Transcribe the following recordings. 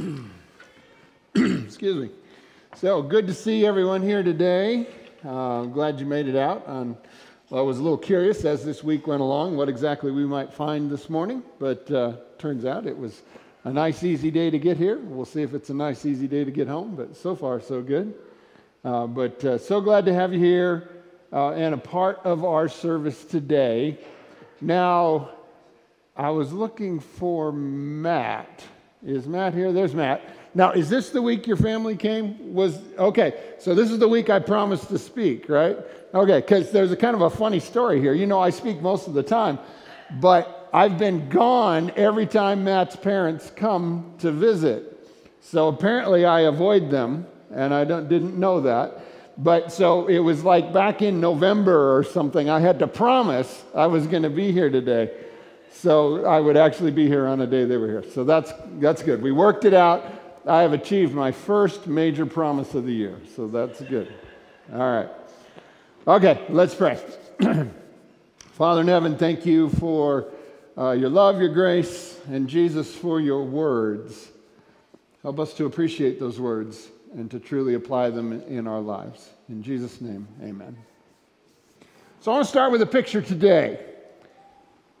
Excuse me. So good to see everyone here today. Uh, glad you made it out. On, well, I was a little curious as this week went along what exactly we might find this morning, but uh, turns out it was a nice, easy day to get here. We'll see if it's a nice, easy day to get home, but so far, so good. Uh, but uh, so glad to have you here uh, and a part of our service today. Now, I was looking for Matt. Is Matt here? There's Matt. Now, is this the week your family came? Was okay. So this is the week I promised to speak, right? Okay, because there's a kind of a funny story here. You know, I speak most of the time, but I've been gone every time Matt's parents come to visit. So apparently, I avoid them, and I didn't know that. But so it was like back in November or something. I had to promise I was going to be here today. So I would actually be here on a day they were here. So that's, that's good. We worked it out. I have achieved my first major promise of the year. So that's good. All right. Okay, let's pray. Father in heaven, thank you for uh, your love, your grace, and Jesus for your words. Help us to appreciate those words and to truly apply them in our lives. In Jesus' name, amen. So I want to start with a picture today.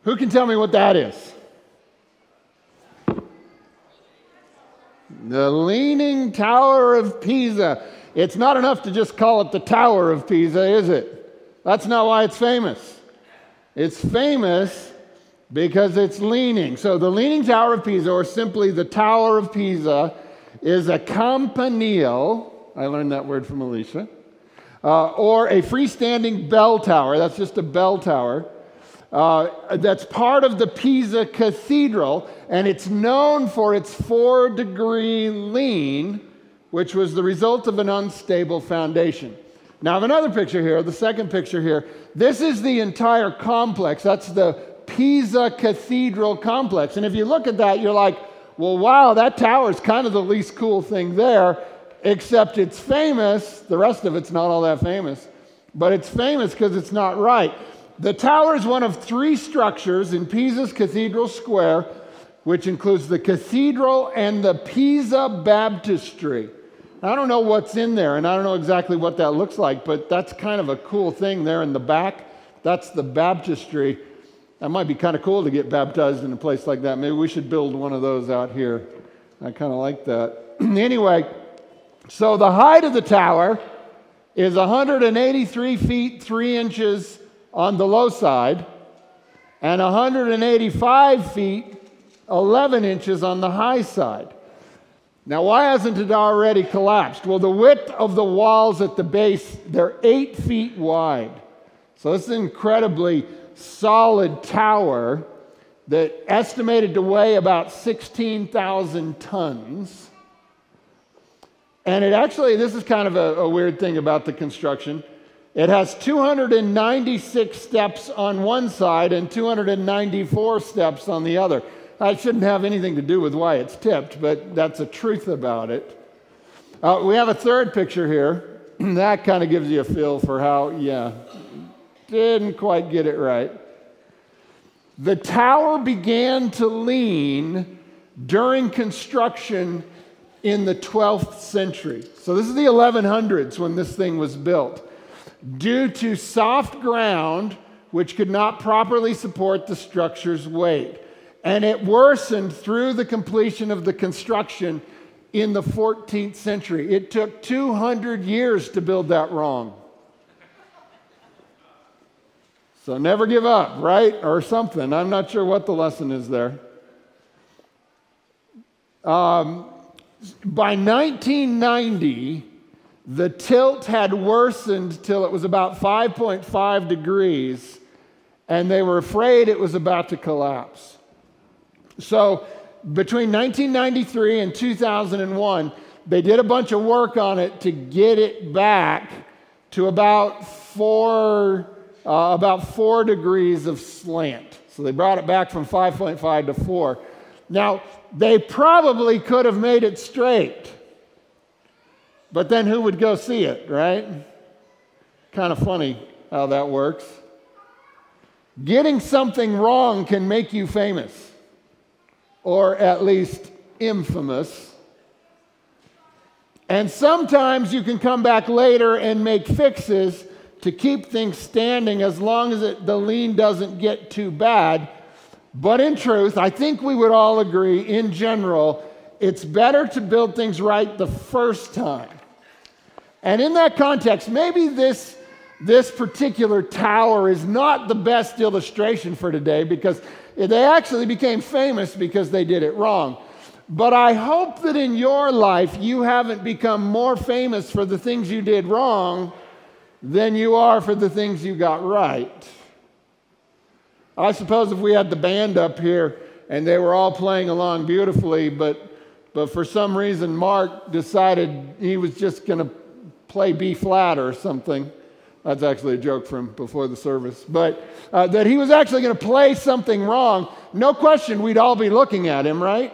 Who can tell me what that is? The Leaning Tower of Pisa. It's not enough to just call it the Tower of Pisa, is it? That's not why it's famous. It's famous because it's leaning. So, the Leaning Tower of Pisa, or simply the Tower of Pisa, is a campanile. I learned that word from Alicia. Uh, or a freestanding bell tower. That's just a bell tower uh, that's part of the Pisa Cathedral, and it's known for its four degree lean, which was the result of an unstable foundation. Now, I have another picture here, the second picture here. This is the entire complex. That's the Pisa Cathedral complex. And if you look at that, you're like, well, wow, that tower is kind of the least cool thing there, except it's famous. The rest of it's not all that famous, but it's famous because it's not right. The tower is one of three structures in Pisa's Cathedral Square, which includes the cathedral and the Pisa Baptistry. I don't know what's in there, and I don't know exactly what that looks like, but that's kind of a cool thing there in the back. That's the baptistry. That might be kind of cool to get baptized in a place like that. Maybe we should build one of those out here. I kind of like that. anyway, so the height of the tower is 183 feet 3 inches on the low side and 185 feet 11 inches on the high side. Now, why hasn't it already collapsed? Well, the width of the walls at the base, they're eight feet wide. So it's an incredibly solid tower that estimated to weigh about 16,000 tons. And it actually, this is kind of a, a weird thing about the construction. It has 296 steps on one side and 294 steps on the other. That shouldn't have anything to do with why it's tipped, but that's a truth about it. Uh, we have a third picture here. that kind of gives you a feel for how, yeah, didn't quite get it right. The tower began to lean during construction in the 12th century. So this is the 1100s when this thing was built due to soft ground which could not properly support the structure's weight. And it worsened through the completion of the construction in the 14th century. It took 200 years to build that wrong. So never give up, right? Or something. I'm not sure what the lesson is there. Um, by 1990, the tilt had worsened till it was about 5.5 degrees, and they were afraid it was about to collapse. So, between 1993 and 2001, they did a bunch of work on it to get it back to about four, uh, about four degrees of slant. So they brought it back from 5.5 to 4. Now, they probably could have made it straight but then who would go see it, right? Kind of funny how that works. Getting something wrong can make you famous, or at least infamous. And sometimes you can come back later and make fixes to keep things standing as long as it, the lean doesn't get too bad. But in truth, I think we would all agree in general, it's better to build things right the first time. And in that context, maybe this, this particular tower is not the best illustration for today because they actually became famous because they did it wrong. But I hope that in your life you haven't become more famous for the things you did wrong than you are for the things you got right. I suppose if we had the band up here and they were all playing along beautifully, but, but for some reason Mark decided he was just going to play B flat or something. That's actually a joke from before the service. But uh, that he was actually going to play something wrong, no question we'd all be looking at him, right?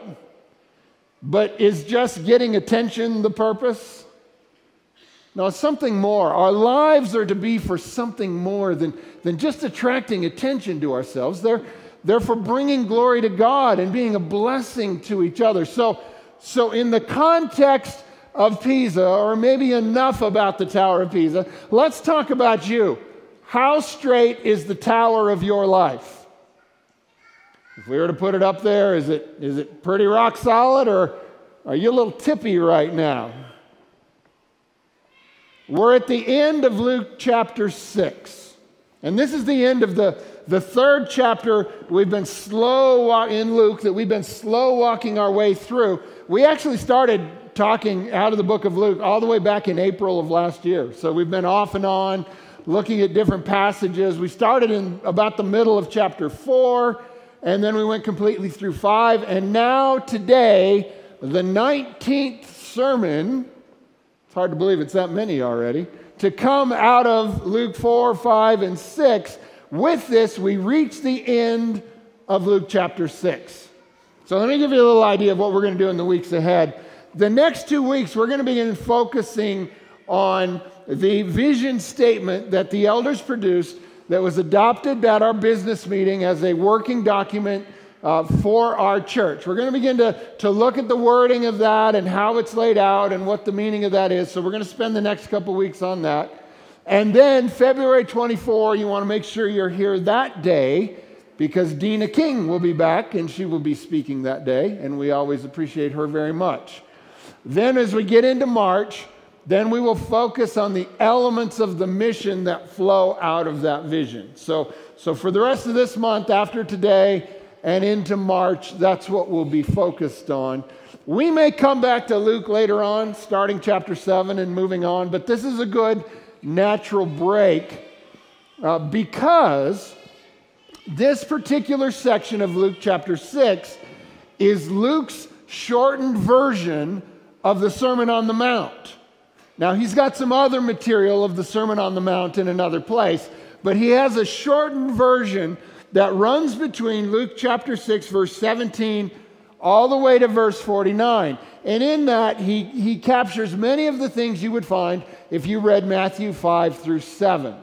But is just getting attention the purpose? No, something more. Our lives are to be for something more than, than just attracting attention to ourselves. They're, they're for bringing glory to God and being a blessing to each other. So, so in the context of Pisa, or maybe enough about the Tower of Pisa, let's talk about you. How straight is the tower of your life? If we were to put it up there, is it, is it pretty rock solid, or are you a little tippy right now? We're at the end of Luke chapter 6. And this is the end of the, the third chapter we've been slow in Luke that we've been slow walking our way through. We actually started talking out of the book of Luke all the way back in April of last year. So we've been off and on looking at different passages. We started in about the middle of chapter 4 and then we went completely through 5 and now today the 19th sermon it's hard to believe it's that many already. To come out of Luke 4, 5, and 6. With this, we reach the end of Luke chapter 6. So let me give you a little idea of what we're going to do in the weeks ahead. The next two weeks, we're going to begin focusing on the vision statement that the elders produced that was adopted at our business meeting as a working document uh, for our church. We're going to begin to, to look at the wording of that and how it's laid out and what the meaning of that is. So we're going to spend the next couple weeks on that. And then February 24, you want to make sure you're here that day because Dina King will be back and she will be speaking that day, and we always appreciate her very much. Then, as we get into March, then we will focus on the elements of the mission that flow out of that vision. So, so for the rest of this month, after today, and into March, that's what we'll be focused on. We may come back to Luke later on, starting chapter 7 and moving on, but this is a good natural break uh, because this particular section of Luke chapter 6 is Luke's shortened version of the Sermon on the Mount. Now, he's got some other material of the Sermon on the Mount in another place, but he has a shortened version that runs between Luke chapter 6, verse 17, all the way to verse 49. And in that, he, he captures many of the things you would find if you read Matthew 5 through 7.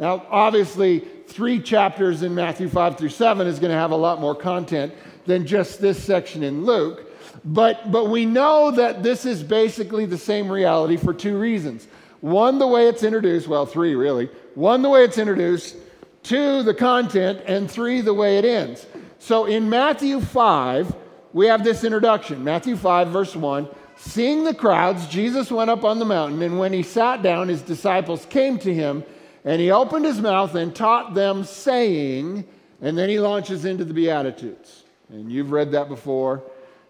Now, obviously, three chapters in Matthew 5 through 7 is going to have a lot more content than just this section in Luke. But, but we know that this is basically the same reality for two reasons. One, the way it's introduced, well, three really. One, the way it's introduced, two, the content, and three, the way it ends. So in Matthew 5, we have this introduction. Matthew 5, verse 1. Seeing the crowds, Jesus went up on the mountain, and when he sat down, his disciples came to him, and he opened his mouth and taught them, saying, and then he launches into the Beatitudes. And you've read that before,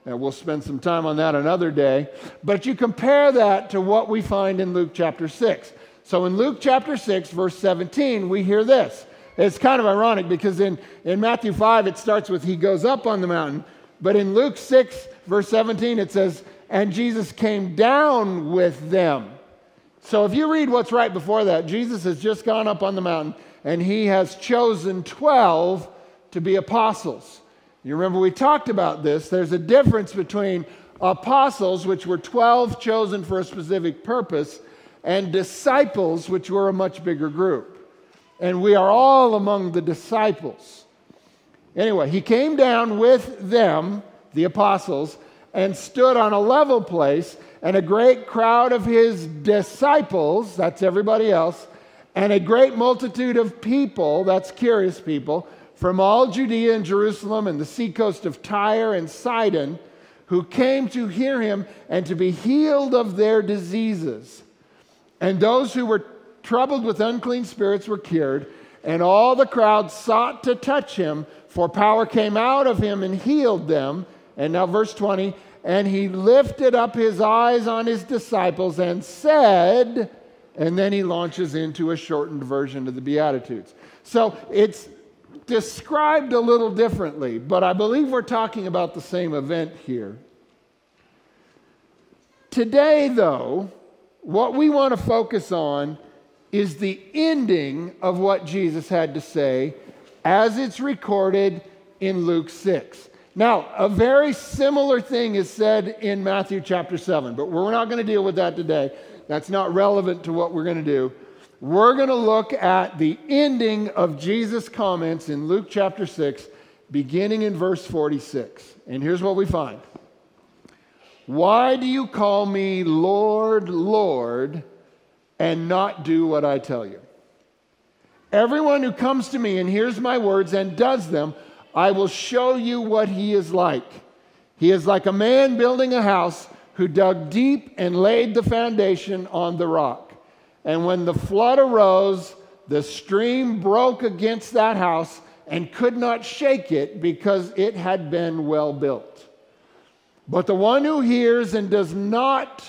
and we'll spend some time on that another day. But you compare that to what we find in Luke chapter 6. So in Luke chapter 6, verse 17, we hear this it's kind of ironic because in, in Matthew 5, it starts with he goes up on the mountain. But in Luke 6, verse 17, it says, and Jesus came down with them. So if you read what's right before that, Jesus has just gone up on the mountain and he has chosen 12 to be apostles. You remember we talked about this. There's a difference between apostles, which were 12 chosen for a specific purpose, and disciples, which were a much bigger group and we are all among the disciples. Anyway, he came down with them, the apostles, and stood on a level place and a great crowd of his disciples, that's everybody else, and a great multitude of people, that's curious people, from all Judea and Jerusalem and the seacoast of Tyre and Sidon, who came to hear him and to be healed of their diseases. And those who were troubled with unclean spirits were cured, and all the crowd sought to touch him, for power came out of him and healed them. And now, verse 20, and he lifted up his eyes on his disciples and said, and then he launches into a shortened version of the Beatitudes. So it's described a little differently, but I believe we're talking about the same event here. Today, though, what we want to focus on is the ending of what Jesus had to say as it's recorded in Luke 6. Now, a very similar thing is said in Matthew chapter 7, but we're not going to deal with that today. That's not relevant to what we're going to do. We're going to look at the ending of Jesus' comments in Luke chapter 6, beginning in verse 46. And here's what we find Why do you call me Lord, Lord, and not do what I tell you? Everyone who comes to me and hears my words and does them, I will show you what he is like. He is like a man building a house who dug deep and laid the foundation on the rock. And when the flood arose, the stream broke against that house and could not shake it because it had been well built. But the one who hears and does not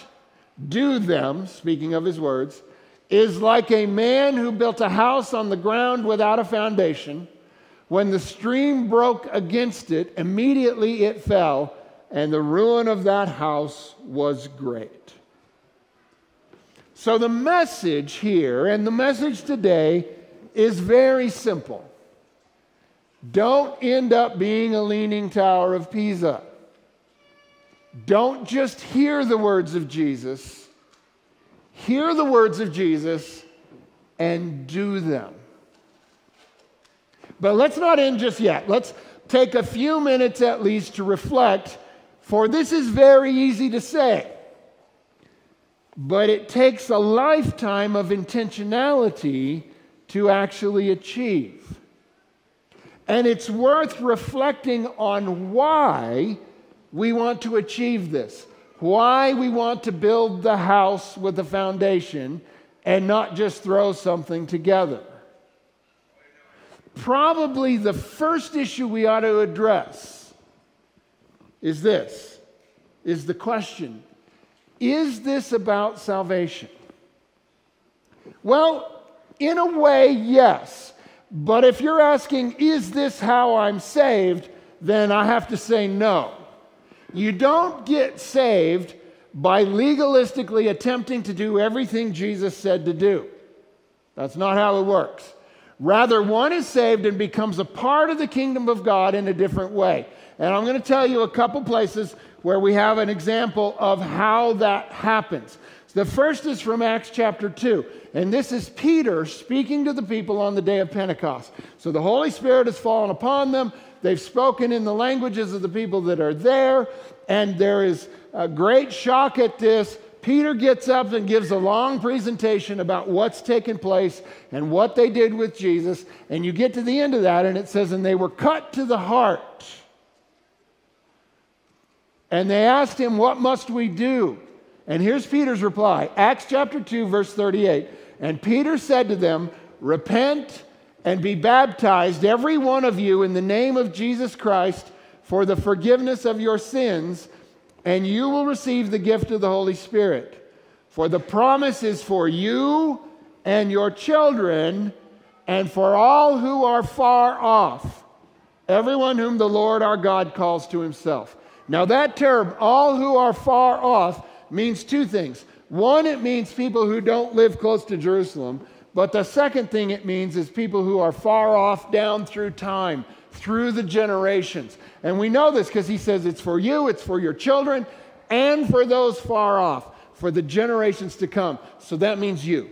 do them, speaking of his words, is like a man who built a house on the ground without a foundation. When the stream broke against it, immediately it fell, and the ruin of that house was great. So, the message here and the message today is very simple. Don't end up being a leaning tower of Pisa. Don't just hear the words of Jesus, hear the words of Jesus and do them. But let's not end just yet. Let's take a few minutes at least to reflect, for this is very easy to say. But it takes a lifetime of intentionality to actually achieve. And it's worth reflecting on why we want to achieve this, why we want to build the house with a foundation and not just throw something together probably the first issue we ought to address is this is the question is this about salvation? Well in a way yes. But if you're asking is this how i'm saved? Then i have to say no. You don't get saved by legalistically attempting to do everything jesus said to do. That's not how it works. Rather, one is saved and becomes a part of the kingdom of God in a different way. And I'm going to tell you a couple places where we have an example of how that happens. The first is from Acts chapter 2. And this is Peter speaking to the people on the day of Pentecost. So the Holy Spirit has fallen upon them. They've spoken in the languages of the people that are there. And there is a great shock at this. Peter gets up and gives a long presentation about what's taken place and what they did with Jesus. And you get to the end of that, and it says, And they were cut to the heart. And they asked him, What must we do? And here's Peter's reply Acts chapter 2, verse 38. And Peter said to them, Repent and be baptized, every one of you, in the name of Jesus Christ for the forgiveness of your sins and you will receive the gift of the Holy Spirit. For the promise is for you and your children, and for all who are far off, everyone whom the Lord our God calls to himself. Now, that term, all who are far off, means two things. One, it means people who don't live close to Jerusalem. But the second thing it means is people who are far off down through time, through the generations. And we know this because he says it's for you, it's for your children, and for those far off, for the generations to come. So that means you.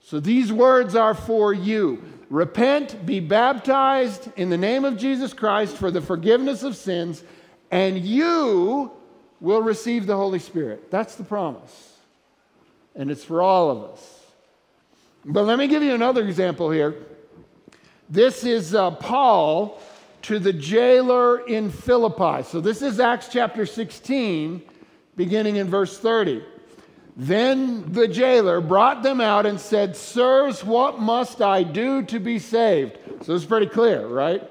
So these words are for you. Repent, be baptized in the name of Jesus Christ for the forgiveness of sins, and you will receive the Holy Spirit. That's the promise. And it's for all of us. But let me give you another example here. This is uh, Paul to the jailer in Philippi. So this is Acts chapter 16, beginning in verse 30. Then the jailer brought them out and said, Sirs, what must I do to be saved? So it's pretty clear, right?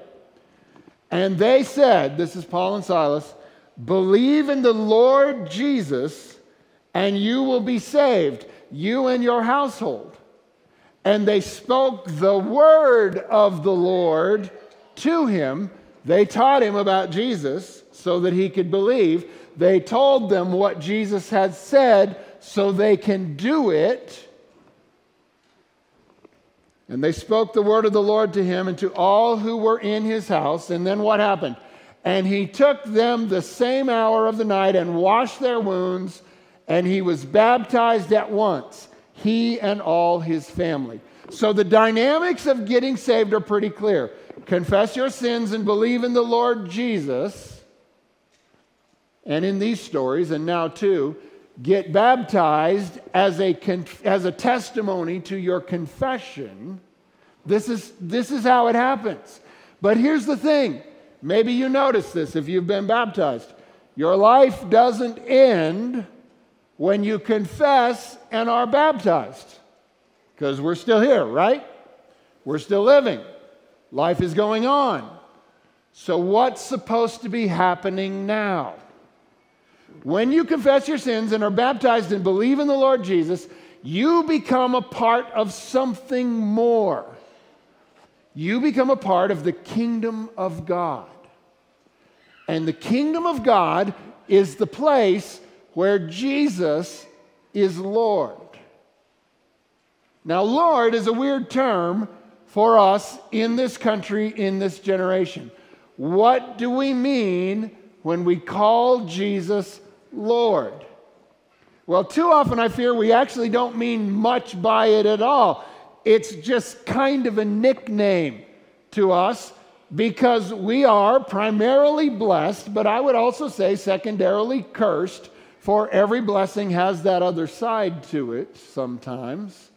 And they said, This is Paul and Silas, believe in the Lord Jesus, and you will be saved, you and your household. And they spoke the word of the Lord to him. They taught him about Jesus so that he could believe. They told them what Jesus had said so they can do it. And they spoke the word of the Lord to him and to all who were in his house. And then what happened? And he took them the same hour of the night and washed their wounds, and he was baptized at once, he and all his family. So the dynamics of getting saved are pretty clear. Confess your sins and believe in the Lord Jesus. And in these stories, and now too, get baptized as a, as a testimony to your confession. This is, this is how it happens. But here's the thing maybe you notice this if you've been baptized. Your life doesn't end when you confess and are baptized because we're still here, right? We're still living. Life is going on. So, what's supposed to be happening now? When you confess your sins and are baptized and believe in the Lord Jesus, you become a part of something more. You become a part of the kingdom of God. And the kingdom of God is the place where Jesus is Lord. Now, Lord is a weird term for us in this country, in this generation. What do we mean when we call Jesus Lord. Well, too often I fear we actually don't mean much by it at all. It's just kind of a nickname to us because we are primarily blessed, but I would also say secondarily cursed, for every blessing has that other side to it sometimes.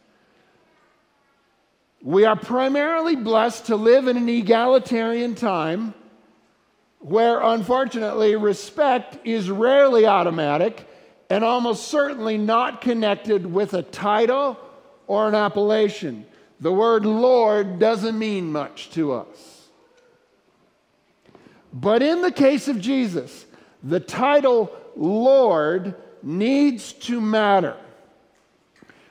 We are primarily blessed to live in an egalitarian time where unfortunately respect is rarely automatic and almost certainly not connected with a title or an appellation. The word Lord doesn't mean much to us. But in the case of Jesus, the title Lord needs to matter.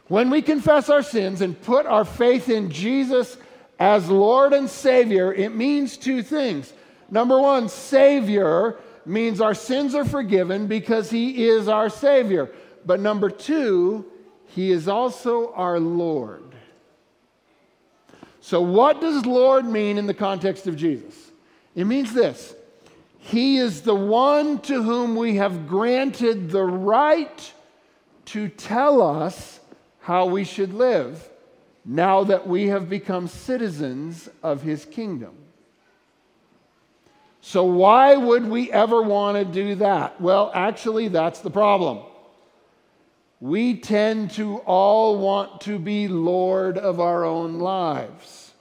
When we confess our sins and put our faith in Jesus as Lord and Savior, it means two things. Number one, Savior means our sins are forgiven because He is our Savior. But number two, He is also our Lord. So, what does Lord mean in the context of Jesus? It means this He is the one to whom we have granted the right to tell us how we should live now that we have become citizens of His kingdom. So, why would we ever want to do that? Well, actually, that's the problem. We tend to all want to be Lord of our own lives.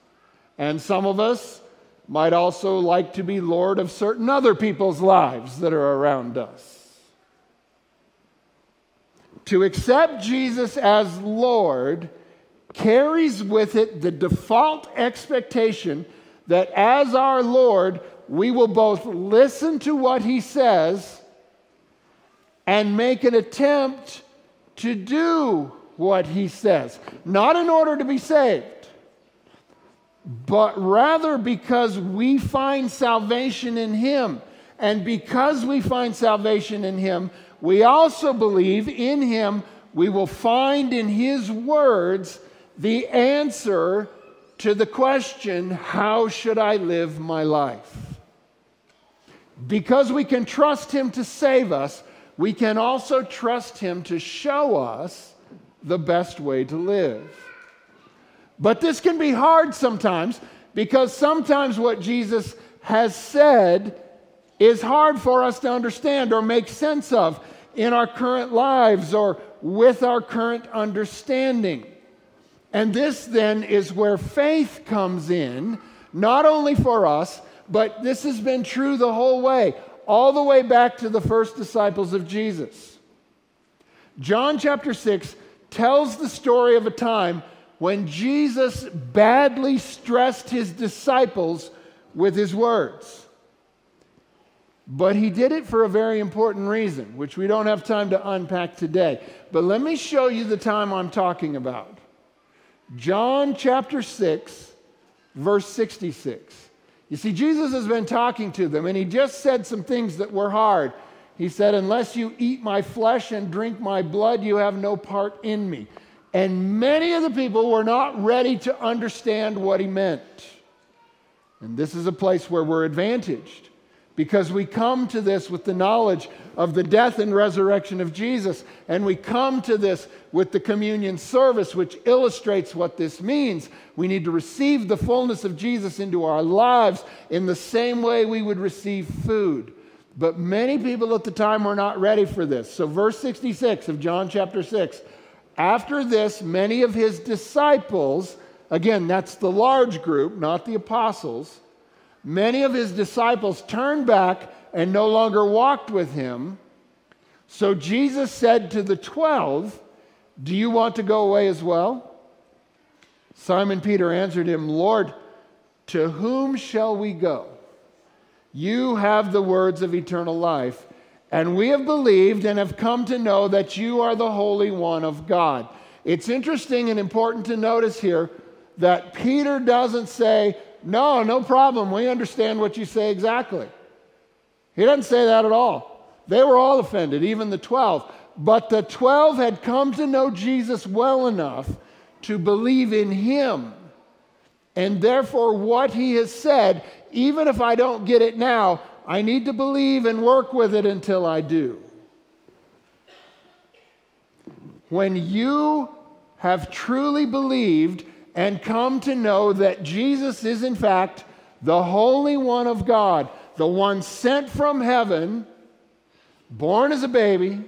And some of us might also like to be Lord of certain other people's lives that are around us. To accept Jesus as Lord carries with it the default expectation that as our Lord, we will both listen to what he says and make an attempt to do what he says. Not in order to be saved, but rather because we find salvation in him. And because we find salvation in him, we also believe in him we will find in his words the answer to the question, How should I live my life? Because we can trust Him to save us, we can also trust Him to show us the best way to live. But this can be hard sometimes because sometimes what Jesus has said is hard for us to understand or make sense of in our current lives or with our current understanding. And this then is where faith comes in, not only for us, but this has been true the whole way, all the way back to the first disciples of Jesus. John chapter 6 tells the story of a time when Jesus badly stressed his disciples with his words. But he did it for a very important reason, which we don't have time to unpack today. But let me show you the time I'm talking about. John chapter 6, verse 66. You see, Jesus has been talking to them, and he just said some things that were hard. He said, Unless you eat my flesh and drink my blood, you have no part in me. And many of the people were not ready to understand what he meant. And this is a place where we're advantaged because we come to this with the knowledge of the death and resurrection of Jesus. And we come to this with the communion service, which illustrates what this means. We need to receive the fullness of Jesus into our lives in the same way we would receive food. But many people at the time were not ready for this. So, verse 66 of John chapter 6 after this, many of his disciples, again, that's the large group, not the apostles, many of his disciples turned back and no longer walked with him. So Jesus said to the twelve, Do you want to go away as well? Simon Peter answered him, Lord, to whom shall we go? You have the words of eternal life. And we have believed and have come to know that you are the Holy One of God. It's interesting and important to notice here that Peter doesn't say, No, no problem. We understand what you say exactly. He doesn't say that at all. They were all offended, even the 12. But the 12 had come to know Jesus well enough to believe in him. And therefore, what he has said, even if I don't get it now, I need to believe and work with it until I do. When you have truly believed and come to know that Jesus is, in fact, the Holy One of God, the one sent from heaven, born as a baby,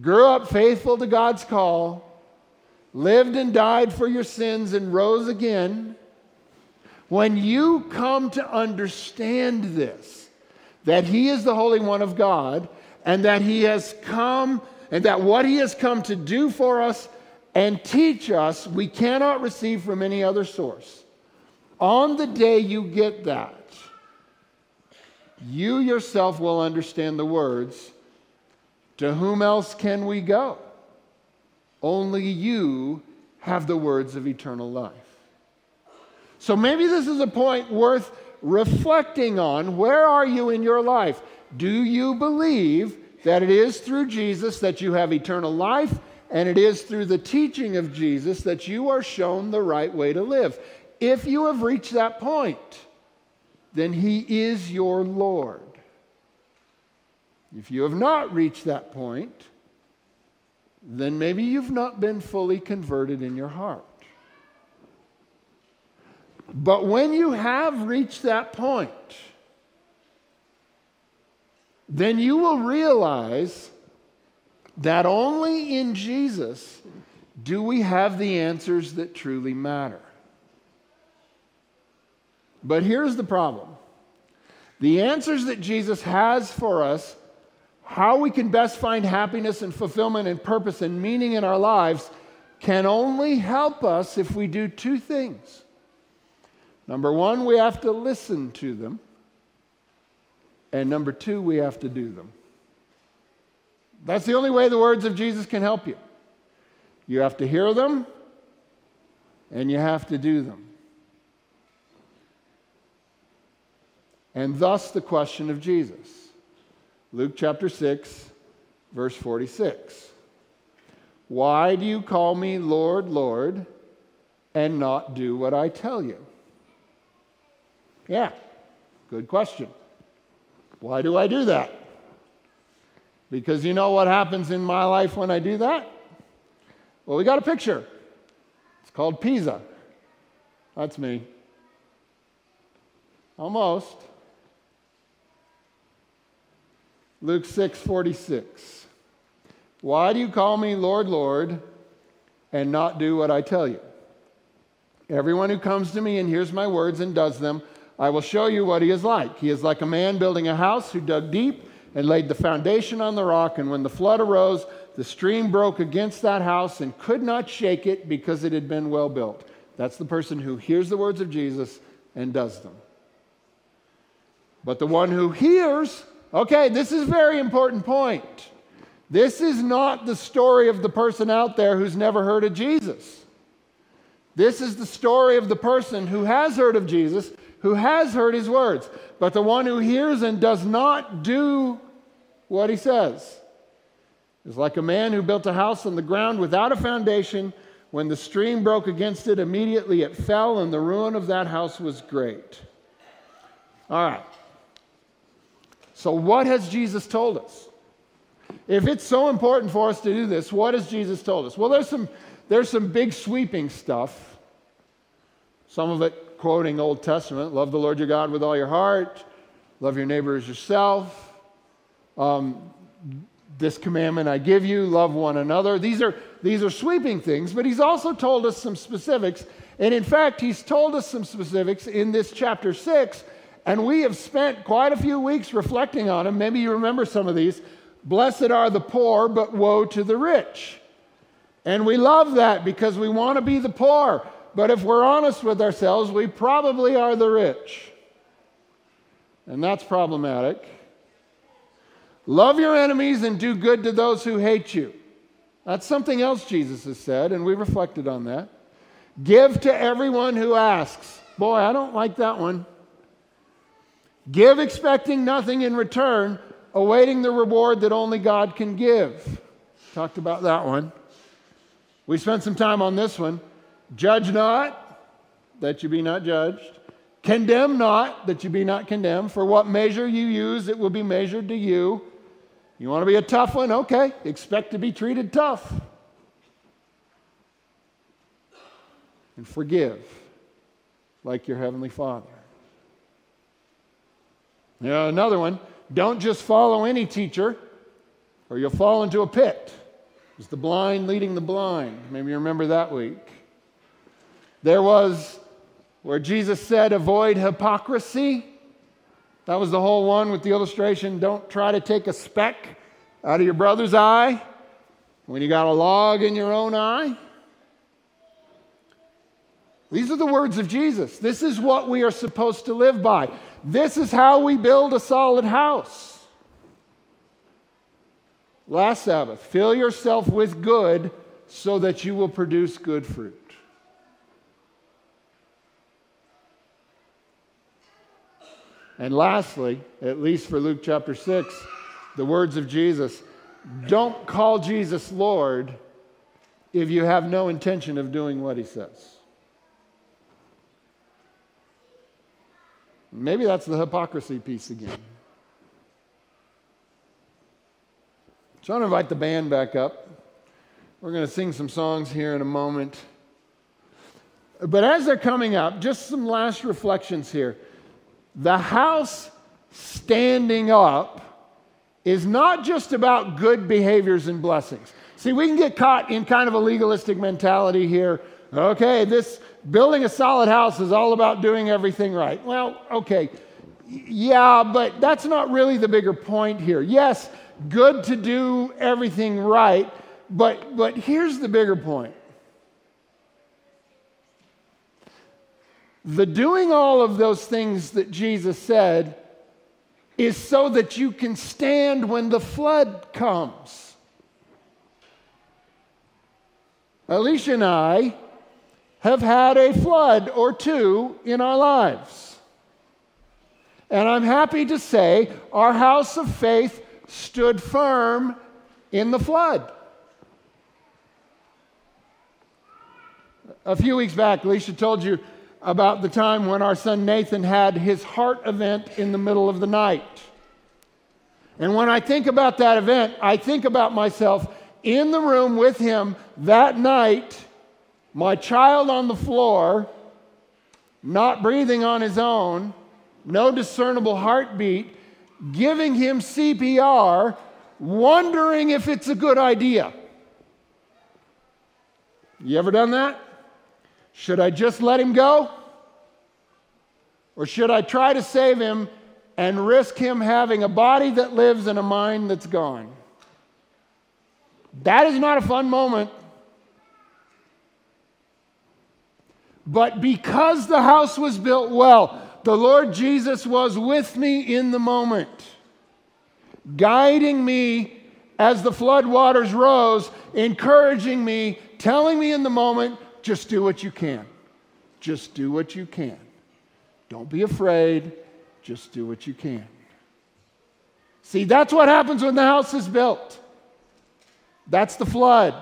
grew up faithful to God's call, lived and died for your sins, and rose again. When you come to understand this, that he is the Holy One of God and that he has come and that what he has come to do for us and teach us, we cannot receive from any other source. On the day you get that, you yourself will understand the words To whom else can we go? Only you have the words of eternal life. So maybe this is a point worth reflecting on where are you in your life? Do you believe that it is through Jesus that you have eternal life and it is through the teaching of Jesus that you are shown the right way to live? If you have reached that point, then He is your Lord. If you have not reached that point, then maybe you've not been fully converted in your heart. But when you have reached that point, then you will realize that only in Jesus do we have the answers that truly matter. But here's the problem the answers that Jesus has for us, how we can best find happiness and fulfillment and purpose and meaning in our lives, can only help us if we do two things. Number one, we have to listen to them. And number two, we have to do them. That's the only way the words of Jesus can help you. You have to hear them and you have to do them. And thus the question of Jesus. Luke chapter 6, verse 46. Why do you call me Lord, Lord, and not do what I tell you? Yeah, good question. Why do I do that? Because you know what happens in my life when I do that? Well, we got a picture. It's called Pisa. That's me. Almost. Luke 6 46. Why do you call me Lord, Lord, and not do what I tell you? Everyone who comes to me and hears my words and does them, I will show you what he is like. He is like a man building a house who dug deep and laid the foundation on the rock, and when the flood arose, the stream broke against that house and could not shake it because it had been well built. That's the person who hears the words of Jesus and does them. But the one who hears, okay, this is a very important point. This is not the story of the person out there who's never heard of Jesus. This is the story of the person who has heard of Jesus, who has heard his words, but the one who hears and does not do what he says is like a man who built a house on the ground without a foundation. When the stream broke against it, immediately it fell, and the ruin of that house was great. All right. So, what has Jesus told us? If it's so important for us to do this, what has Jesus told us? Well, there's some, there's some big sweeping stuff. Some of it quoting Old Testament love the Lord your God with all your heart, love your neighbor as yourself. Um, this commandment I give you, love one another. These are, these are sweeping things, but he's also told us some specifics. And in fact, he's told us some specifics in this chapter 6, and we have spent quite a few weeks reflecting on them. Maybe you remember some of these. Blessed are the poor, but woe to the rich. And we love that because we want to be the poor. But if we're honest with ourselves, we probably are the rich. And that's problematic. Love your enemies and do good to those who hate you. That's something else Jesus has said, and we reflected on that. Give to everyone who asks. Boy, I don't like that one. Give expecting nothing in return, awaiting the reward that only God can give. Talked about that one. We spent some time on this one. Judge not, that you be not judged. Condemn not, that you be not condemned. For what measure you use, it will be measured to you. You want to be a tough one? Okay, expect to be treated tough. And forgive like your Heavenly Father. You another one don't just follow any teacher or you'll fall into a pit. It's the blind leading the blind. Maybe you remember that week. There was where Jesus said, avoid hypocrisy. That was the whole one with the illustration. Don't try to take a speck out of your brother's eye when you got a log in your own eye. These are the words of Jesus. This is what we are supposed to live by. This is how we build a solid house. Last Sabbath, fill yourself with good so that you will produce good fruit. And lastly, at least for Luke chapter 6, the words of Jesus don't call Jesus Lord if you have no intention of doing what he says. Maybe that's the hypocrisy piece again. So I'm going to invite the band back up. We're going to sing some songs here in a moment. But as they're coming up, just some last reflections here. The house standing up is not just about good behaviors and blessings. See, we can get caught in kind of a legalistic mentality here. Okay, this building a solid house is all about doing everything right. Well, okay, yeah, but that's not really the bigger point here. Yes, good to do everything right, but, but here's the bigger point The doing all of those things that Jesus said is so that you can stand when the flood comes. Alicia and I have had a flood or two in our lives. And I'm happy to say our house of faith stood firm in the flood. A few weeks back, Alicia told you about the time when our son Nathan had his heart event in the middle of the night. And when I think about that event, I think about myself in the room with him that night, my child on the floor, not breathing on his own, no discernible heartbeat, giving him CPR, wondering if it's a good idea. You ever done that? Should I just let him go? Or should I try to save him and risk him having a body that lives and a mind that's gone? That is not a fun moment. But because the house was built well, the Lord Jesus was with me in the moment, guiding me as the flood waters rose, encouraging me, telling me in the moment, just do what you can. Just do what you can. Don't be afraid. Just do what you can. See, that's what happens when the house is built. That's the flood.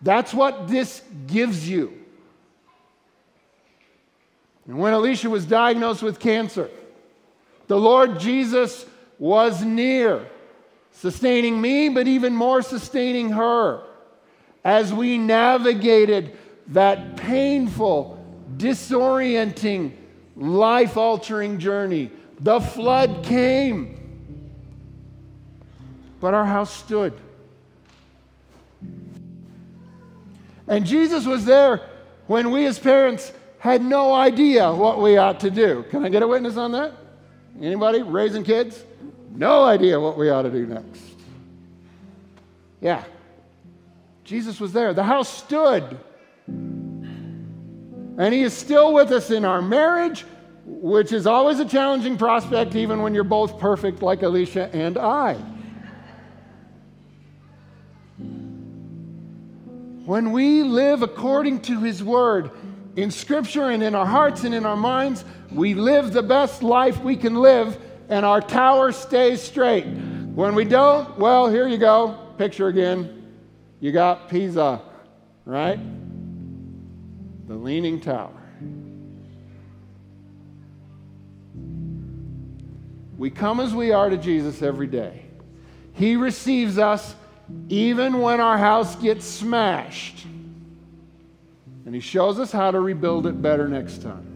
That's what this gives you. And when Alicia was diagnosed with cancer, the Lord Jesus was near, sustaining me, but even more sustaining her as we navigated that painful, disorienting, life altering journey. The flood came, but our house stood. And Jesus was there when we as parents had no idea what we ought to do. Can I get a witness on that? Anybody raising kids? No idea what we ought to do next. Yeah. Jesus was there. The house stood. And he is still with us in our marriage, which is always a challenging prospect, even when you're both perfect, like Alicia and I. When we live according to his word in scripture and in our hearts and in our minds, we live the best life we can live and our tower stays straight. When we don't, well, here you go. Picture again. You got Pisa, right? The Leaning Tower. We come as we are to Jesus every day. He receives us even when our house gets smashed. And He shows us how to rebuild it better next time.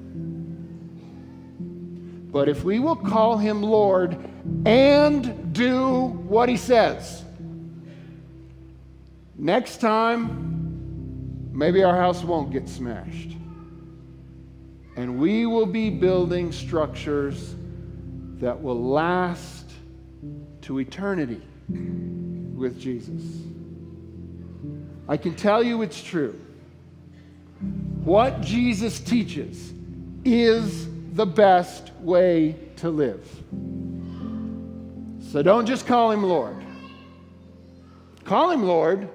But if we will call Him Lord and do what He says, next time, maybe our house won't get smashed. And we will be building structures that will last to eternity with Jesus. I can tell you it's true. What Jesus teaches is the best way to live. So don't just call him Lord. Call him Lord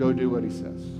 go do what he says.